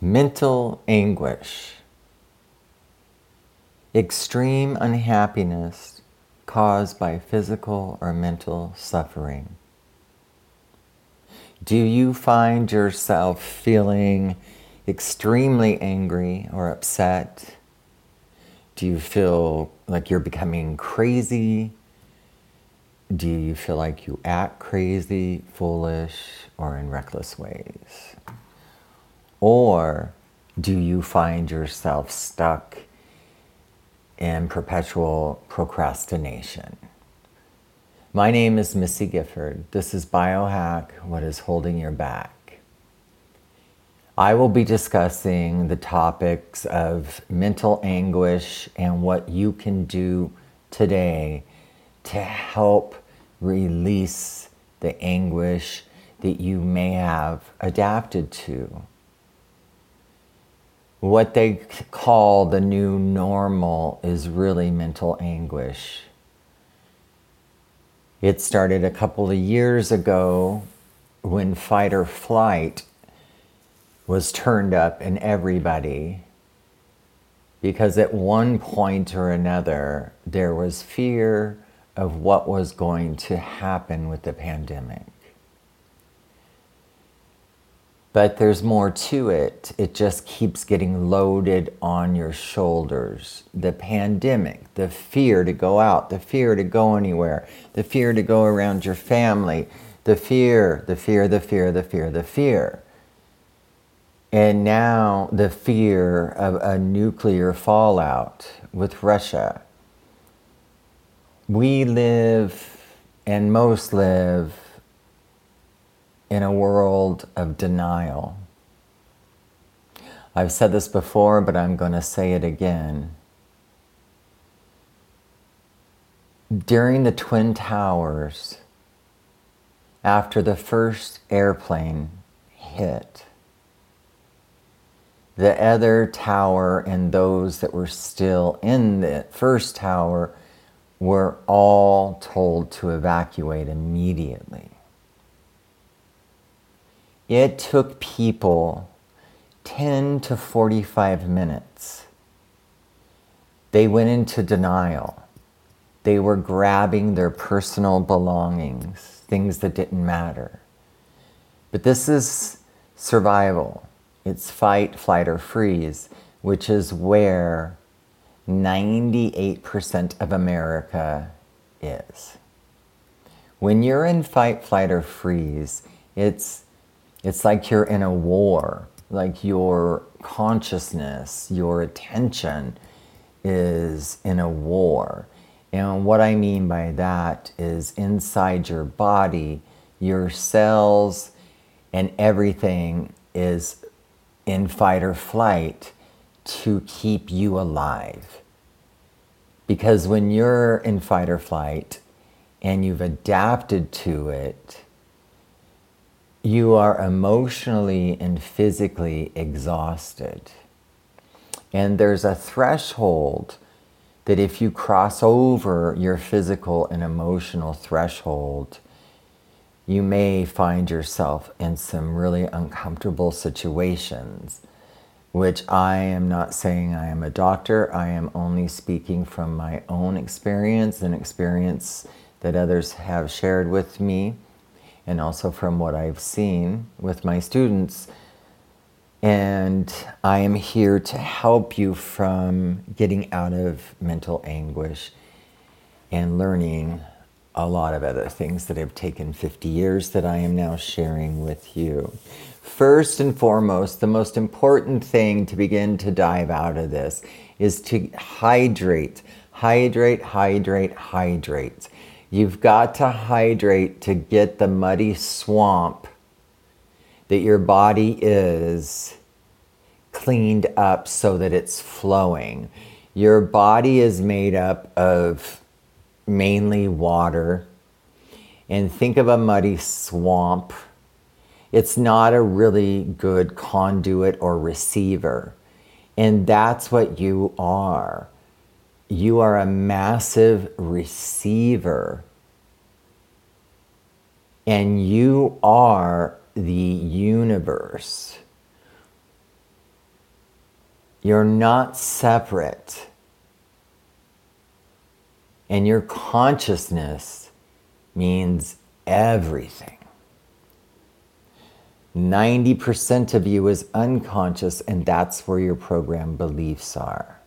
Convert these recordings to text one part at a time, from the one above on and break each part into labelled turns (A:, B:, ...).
A: mental anguish, extreme unhappiness caused by physical or mental suffering. Do you find yourself feeling extremely angry or upset? Do you feel like you're becoming crazy? Do you feel like you act crazy, foolish, or in reckless ways? Or do you find yourself stuck in perpetual procrastination? My name is Missy Gifford. This is Biohack What is Holding Your Back. I will be discussing the topics of mental anguish and what you can do today to help release the anguish that you may have adapted to what they call the new normal is really mental anguish. It started a couple of years ago when fight or flight was turned up in everybody because at one point or another there was fear of what was going to happen with the pandemic. But there's more to it. It just keeps getting loaded on your shoulders. The pandemic, the fear to go out, the fear to go anywhere, the fear to go around your family, the fear, the fear, the fear, the fear, the fear. And now the fear of a nuclear fallout with Russia. We live, and most live, in a world of denial. I've said this before, but I'm going to say it again. During the Twin Towers, after the first airplane hit, the other tower and those that were still in the first tower were all told to evacuate immediately. It took people 10 to 45 minutes. They went into denial. They were grabbing their personal belongings, things that didn't matter. But this is survival. It's fight, flight, or freeze, which is where 98% of America is. When you're in fight, flight, or freeze, it's it's like you're in a war, like your consciousness, your attention is in a war. And what I mean by that is inside your body, your cells and everything is in fight or flight to keep you alive. Because when you're in fight or flight and you've adapted to it, you are emotionally and physically exhausted. And there's a threshold that if you cross over your physical and emotional threshold, you may find yourself in some really uncomfortable situations, which I am not saying I am a doctor. I am only speaking from my own experience and experience that others have shared with me and also from what I've seen with my students. And I am here to help you from getting out of mental anguish and learning a lot of other things that have taken 50 years that I am now sharing with you. First and foremost, the most important thing to begin to dive out of this is to hydrate, hydrate, hydrate, hydrate. You've got to hydrate to get the muddy swamp that your body is cleaned up so that it's flowing. Your body is made up of mainly water. And think of a muddy swamp. It's not a really good conduit or receiver. And that's what you are you are a massive receiver and you are the universe. You're not separate. And your consciousness means everything. 90% of you is unconscious, and that's where your program beliefs are.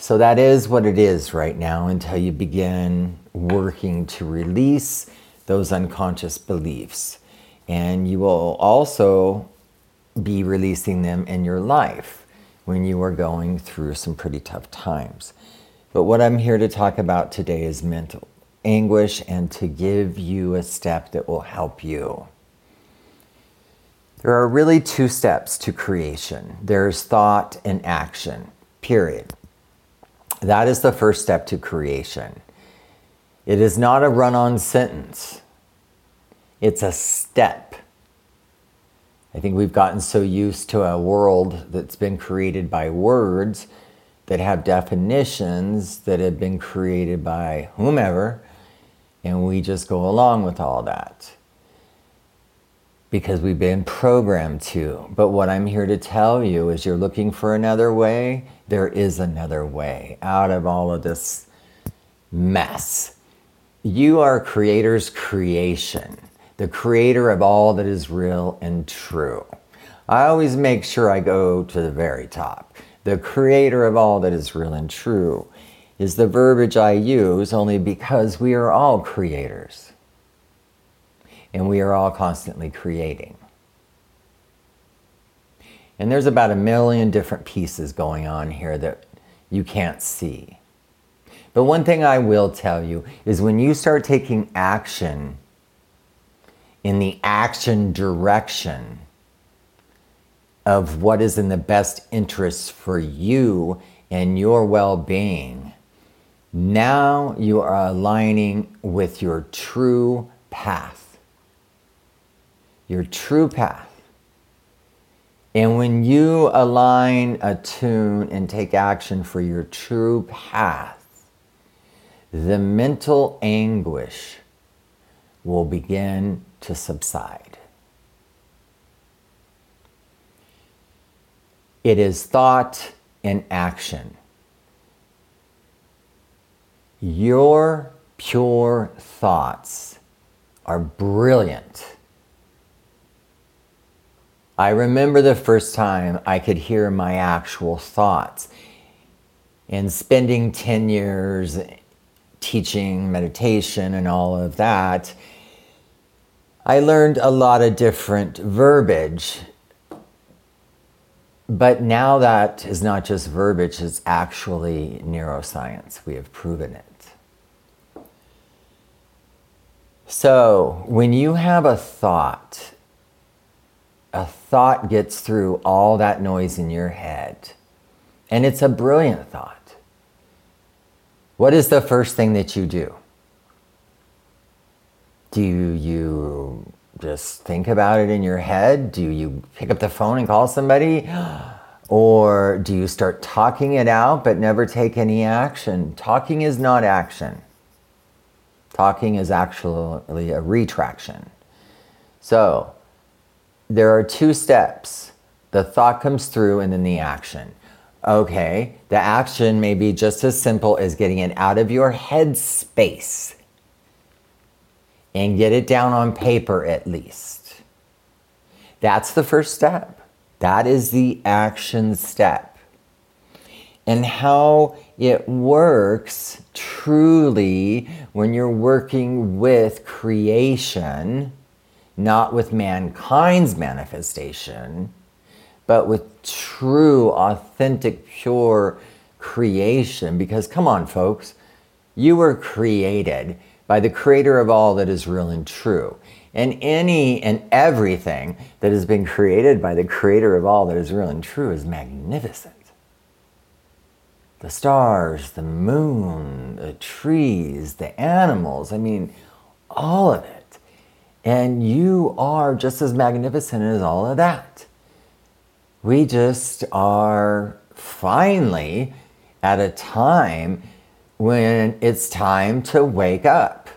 A: So that is what it is right now until you begin working to release those unconscious beliefs. And you will also be releasing them in your life when you are going through some pretty tough times. But what I'm here to talk about today is mental anguish and to give you a step that will help you. There are really two steps to creation there's thought and action, period. That is the first step to creation. It is not a run on sentence, it's a step. I think we've gotten so used to a world that's been created by words that have definitions that have been created by whomever and we just go along with all that because we've been programmed to. But what I'm here to tell you is you're looking for another way, there is another way out of all of this mess. You are Creator's creation, the creator of all that is real and true. I always make sure I go to the very top. The creator of all that is real and true is the verbiage I use only because we are all creators and we are all constantly creating. And there's about a million different pieces going on here that you can't see. But one thing I will tell you is when you start taking action in the action direction of what is in the best interest for you and your well being, now you are aligning with your true path. Your true path. And when you align, attune, and take action for your true path, the mental anguish will begin to subside. It is thought and action your pure thoughts are brilliant. I remember the first time I could hear my actual thoughts. And spending 10 years teaching meditation and all of that, I learned a lot of different verbiage. But now that is not just verbiage, it's actually neuroscience. We have proven it. So, when you have a thought, a thought gets through all that noise in your head, and it's a brilliant thought. What is the first thing that you do? Do you just think about it in your head? Do you pick up the phone and call somebody? Or do you start talking it out but never take any action? Talking is not action. Talking is actually a retraction. So there are two steps. The thought comes through and then the action. Okay, the action may be just as simple as getting it out of your head space and get it down on paper at least. That's the first step. That is the action step. And how it works truly when you're working with creation, not with mankind's manifestation, but with true, authentic, pure creation. Because come on, folks, you were created by the creator of all that is real and true. And any and everything that has been created by the creator of all that is real and true is magnificent the stars, the moon, the trees, the animals. I mean, all of it. And you are just as magnificent as all of that. We just are finally at a time when it's time to wake up.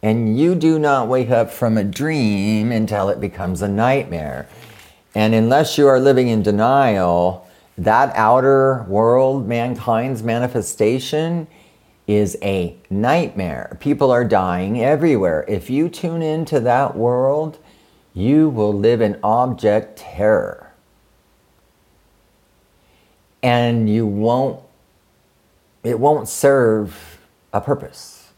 A: And you do not wake up from a dream until it becomes a nightmare. And unless you are living in denial, that outer world, mankind's manifestation, is a nightmare. People are dying everywhere. If you tune into that world, you will live in object terror. And you won't, it won't serve a purpose.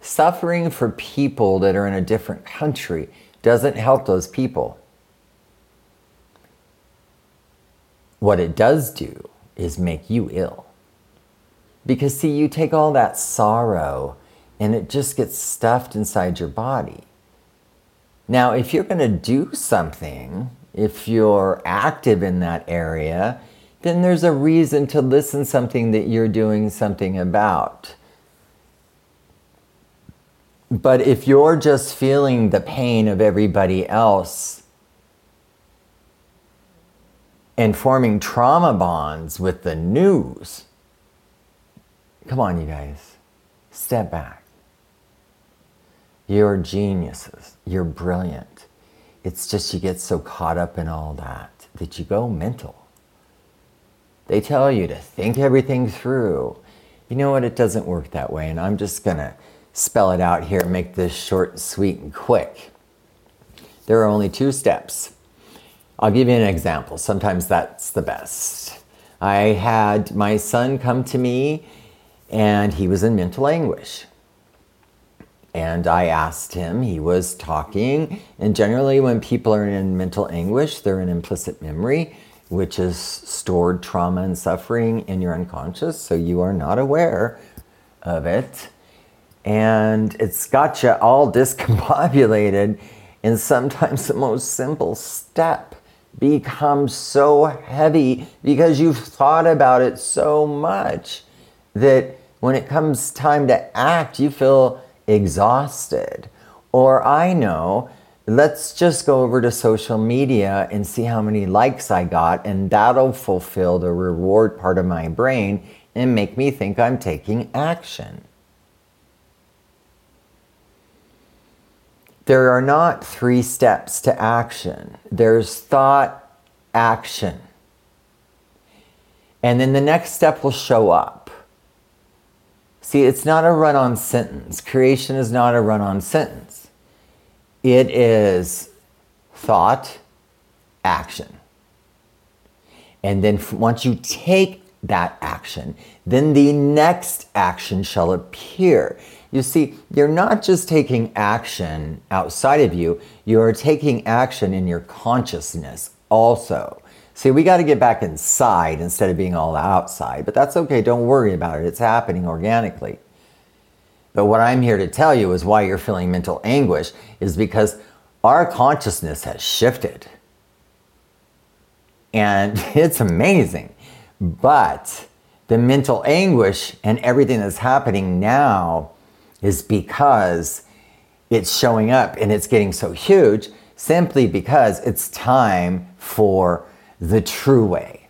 A: Suffering for people that are in a different country doesn't help those people. What it does do is make you ill. Because, see, you take all that sorrow and it just gets stuffed inside your body. Now, if you're going to do something, if you're active in that area, then there's a reason to listen something that you're doing something about. But if you're just feeling the pain of everybody else, and forming trauma bonds with the news. Come on, you guys, step back. You're geniuses, you're brilliant. It's just you get so caught up in all that that you go mental. They tell you to think everything through. You know what? It doesn't work that way. And I'm just going to spell it out here and make this short, sweet, and quick. There are only two steps I'll give you an example. Sometimes that's the best. I had my son come to me and he was in mental anguish. And I asked him, he was talking, and generally, when people are in mental anguish, they're in implicit memory, which is stored trauma and suffering in your unconscious, so you are not aware of it. And it's got you all discombobulated and sometimes the most simple step becomes so heavy because you've thought about it so much that when it comes time to act, you feel exhausted. Or I know, let's just go over to social media and see how many likes I got, and that'll fulfill the reward part of my brain and make me think I'm taking action. there are not three steps to action. There's thought, action. And then the next step will show up. See, it's not a run on sentence. Creation is not a run on sentence. It is thought, action. And then once you take that action, then the next action shall appear. You see, you're not just taking action outside of you, you're taking action in your consciousness also. See, we got to get back inside instead of being all outside, but that's okay. Don't worry about it. It's happening organically. But what I'm here to tell you is why you're feeling mental anguish is because our consciousness has shifted. And it's amazing. But the mental anguish and everything that's happening now is because it's showing up and it's getting so huge simply because it's time for the true way,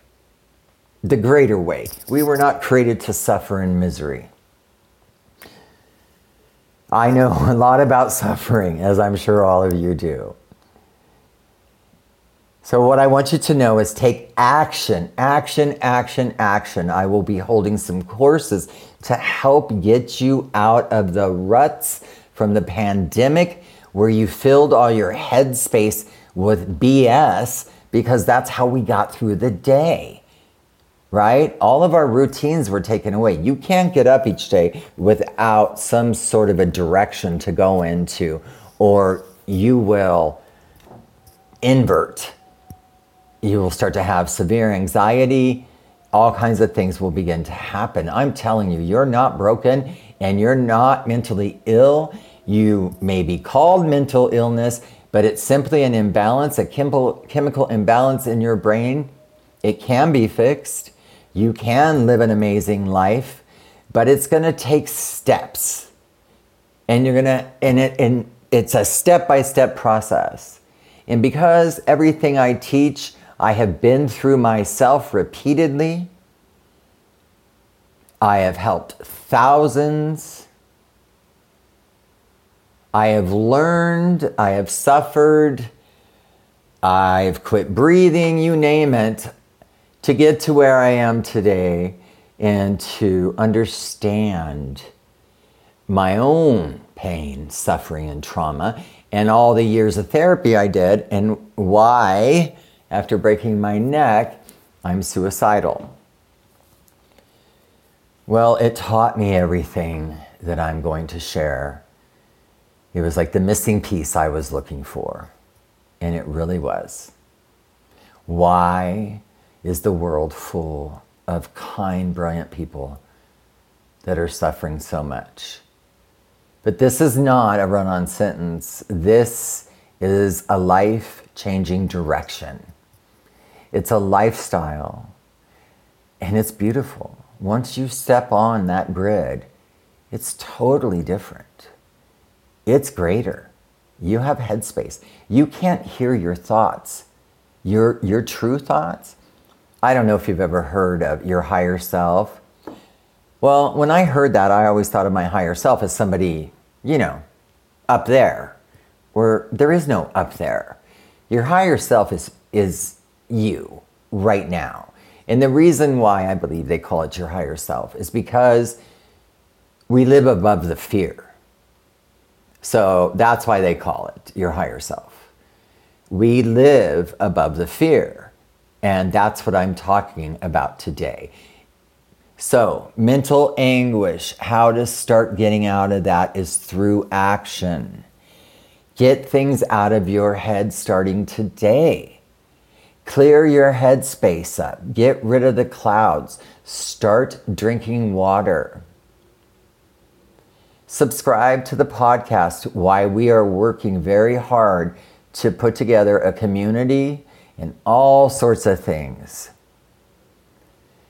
A: the greater way. We were not created to suffer in misery. I know a lot about suffering, as I'm sure all of you do. So, what I want you to know is take action, action, action, action. I will be holding some courses to help get you out of the ruts from the pandemic where you filled all your headspace with BS because that's how we got through the day. Right? All of our routines were taken away. You can't get up each day without some sort of a direction to go into, or you will invert. You will start to have severe anxiety, all kinds of things will begin to happen. I'm telling you, you're not broken and you're not mentally ill. You may be called mental illness, but it's simply an imbalance, a chemical, chemical imbalance in your brain. It can be fixed. You can live an amazing life, but it's going to take steps. And you're going to, and, it, and it's a step by step process. And because everything I teach, I have been through myself repeatedly. I have helped thousands. I have learned, I have suffered, I've quit breathing, you name it, to get to where I am today and to understand my own pain, suffering, and trauma, and all the years of therapy I did, and why, after breaking my neck, I'm suicidal. Well, it taught me everything that I'm going to share. It was like the missing piece I was looking for, and it really was. Why is the world full of kind, brilliant people that are suffering so much? But this is not a run on sentence. This is a life changing direction. It's a lifestyle, and it's beautiful. Once you step on that grid, it's totally different. It's greater. You have headspace. You can't hear your thoughts, your, your true thoughts. I don't know if you've ever heard of your higher self. Well, when I heard that, I always thought of my higher self as somebody, you know, up there, where there is no up there. Your higher self is, is you right now. And the reason why I believe they call it your higher self is because we live above the fear. So that's why they call it your higher self. We live above the fear. And that's what I'm talking about today. So, mental anguish, how to start getting out of that is through action. Get things out of your head starting today. Clear your headspace up. Get rid of the clouds. Start drinking water. Subscribe to the podcast why we are working very hard to put together a community and all sorts of things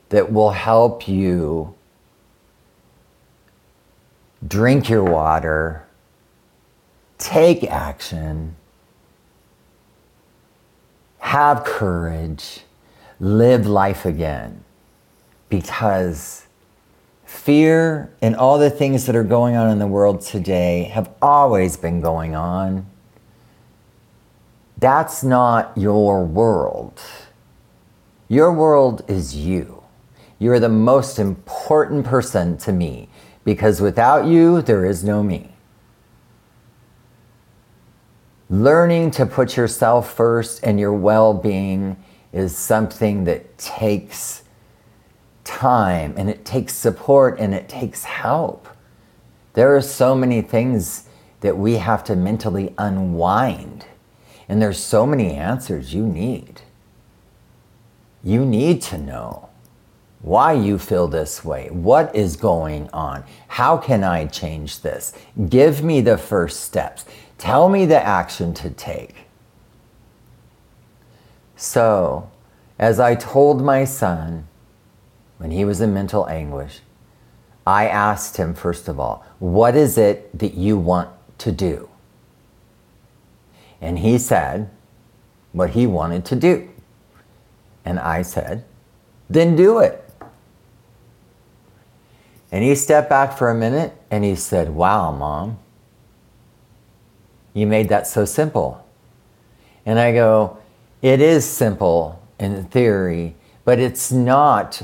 A: that will help you drink your water, take action, have courage, live life again. Because fear and all the things that are going on in the world today have always been going on. That's not your world. Your world is you. You're the most important person to me because without you, there is no me. learning to put yourself first and your well being is something that takes time and it takes support and it takes help. There are so many things that we have to mentally unwind, and there's so many answers you need. You need to know why you feel this way. What is going on? How can I change this? Give me the first steps. Tell me the action to take. So, as I told my son when he was in mental anguish, I asked him, first of all, what is it that you want to do? And he said what he wanted to do. And I said, then do it. And he stepped back for a minute and he said, Wow, mom, you made that so simple. And I go, It is simple in theory, but it's not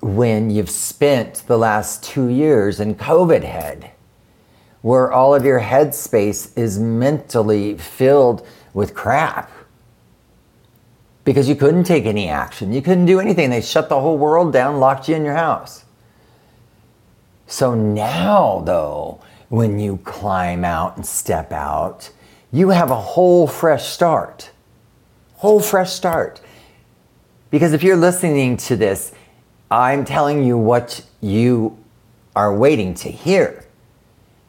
A: when you've spent the last two years in COVID head, where all of your headspace is mentally filled with crap. Because you couldn't take any action. You couldn't do anything. They shut the whole world down, locked you in your house. So now, though, when you climb out and step out, you have a whole fresh start. Whole fresh start. Because if you're listening to this, I'm telling you what you are waiting to hear.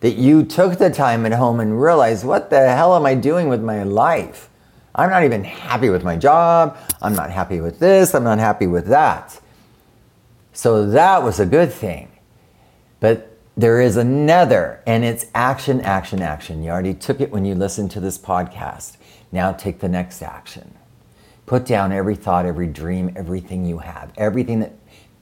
A: That you took the time at home and realized, what the hell am I doing with my life? I'm not even happy with my job. I'm not happy with this. I'm not happy with that. So that was a good thing. But there is another, and it's action, action, action. You already took it when you listened to this podcast. Now take the next action. Put down every thought, every dream, everything you have, everything that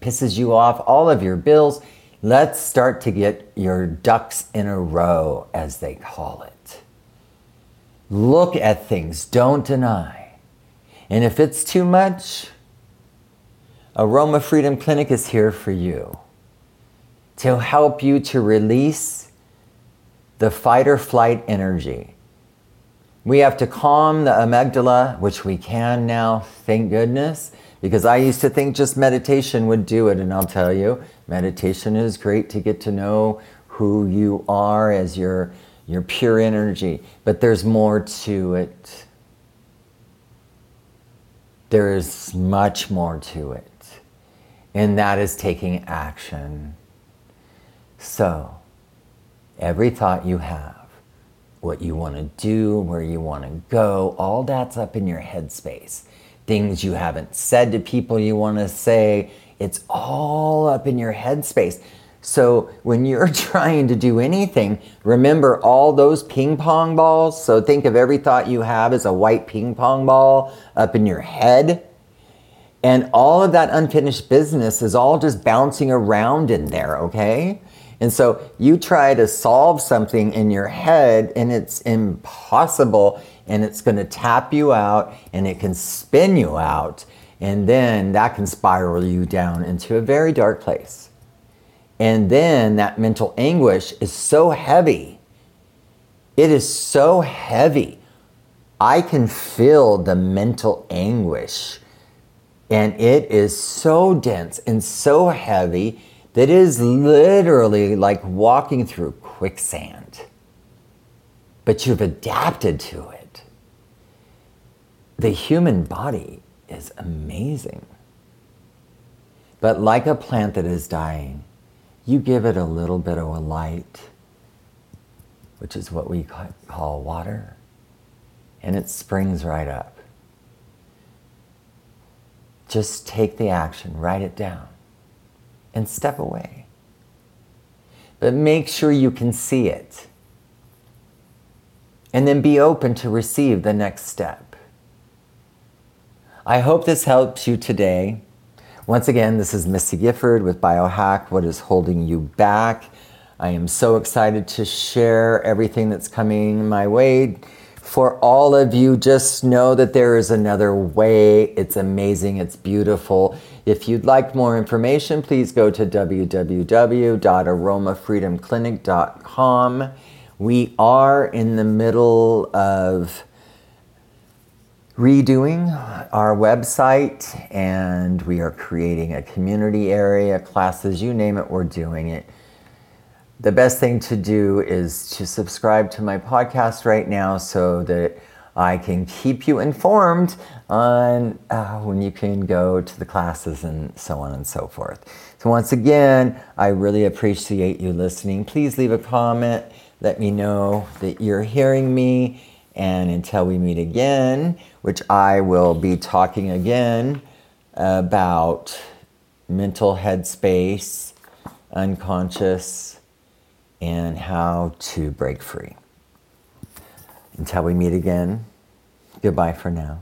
A: pisses you off, all of your bills. Let's start to get your ducks in a row, as they call it. Look at things, don't deny. And if it's too much, Aroma Freedom Clinic is here for you to help you to release the fight or flight energy. We have to calm the amygdala, which we can now, thank goodness, because I used to think just meditation would do it. And I'll tell you, meditation is great to get to know who you are as your, your pure energy, but there's more to it. There is much more to it, and that is taking action. So, every thought you have, what you want to do, where you want to go, all that's up in your headspace. Things you haven't said to people you want to say, it's all up in your headspace. So when you're trying to do anything, remember all those ping pong balls. So think of every thought you have as a white ping pong ball up in your head. And all of that unfinished business is all just bouncing around in there, okay? And so you try to solve something in your head and it's impossible and it's going to tap you out and it can spin you out. And then that can spiral you down into a very dark place. And then that mental anguish is so heavy. It is so heavy. I can feel the mental anguish. And it is so dense and so heavy that is literally like walking through quicksand. But you've adapted to it. The human body is amazing. But like a plant that is dying, you give it a little bit of a light, which is what we call water, and it springs right up. Just take the action, write it down and step away. But make sure you can see it. And then be open to receive the next step. I hope this helps you today. Once again, this is Misty Gifford with Biohack What is Holding You Back? I am so excited to share everything that's coming my way for all of you, just know that there is another way. It's amazing, it's beautiful. If you'd like more information, please go to www.aromafreedomclinic.com. We are in the middle of redoing our website and we are creating a community area, classes, you name it, we're doing it the best thing to do is to subscribe to my podcast right now so that I can keep you informed on uh, when you can go to the classes and so on and so forth. So, once again, I really appreciate you listening. Please leave a comment. Let me know that you're hearing me. And until we meet again, which I will be talking again about mental headspace, unconscious and how to break free. Until we meet again, goodbye for now.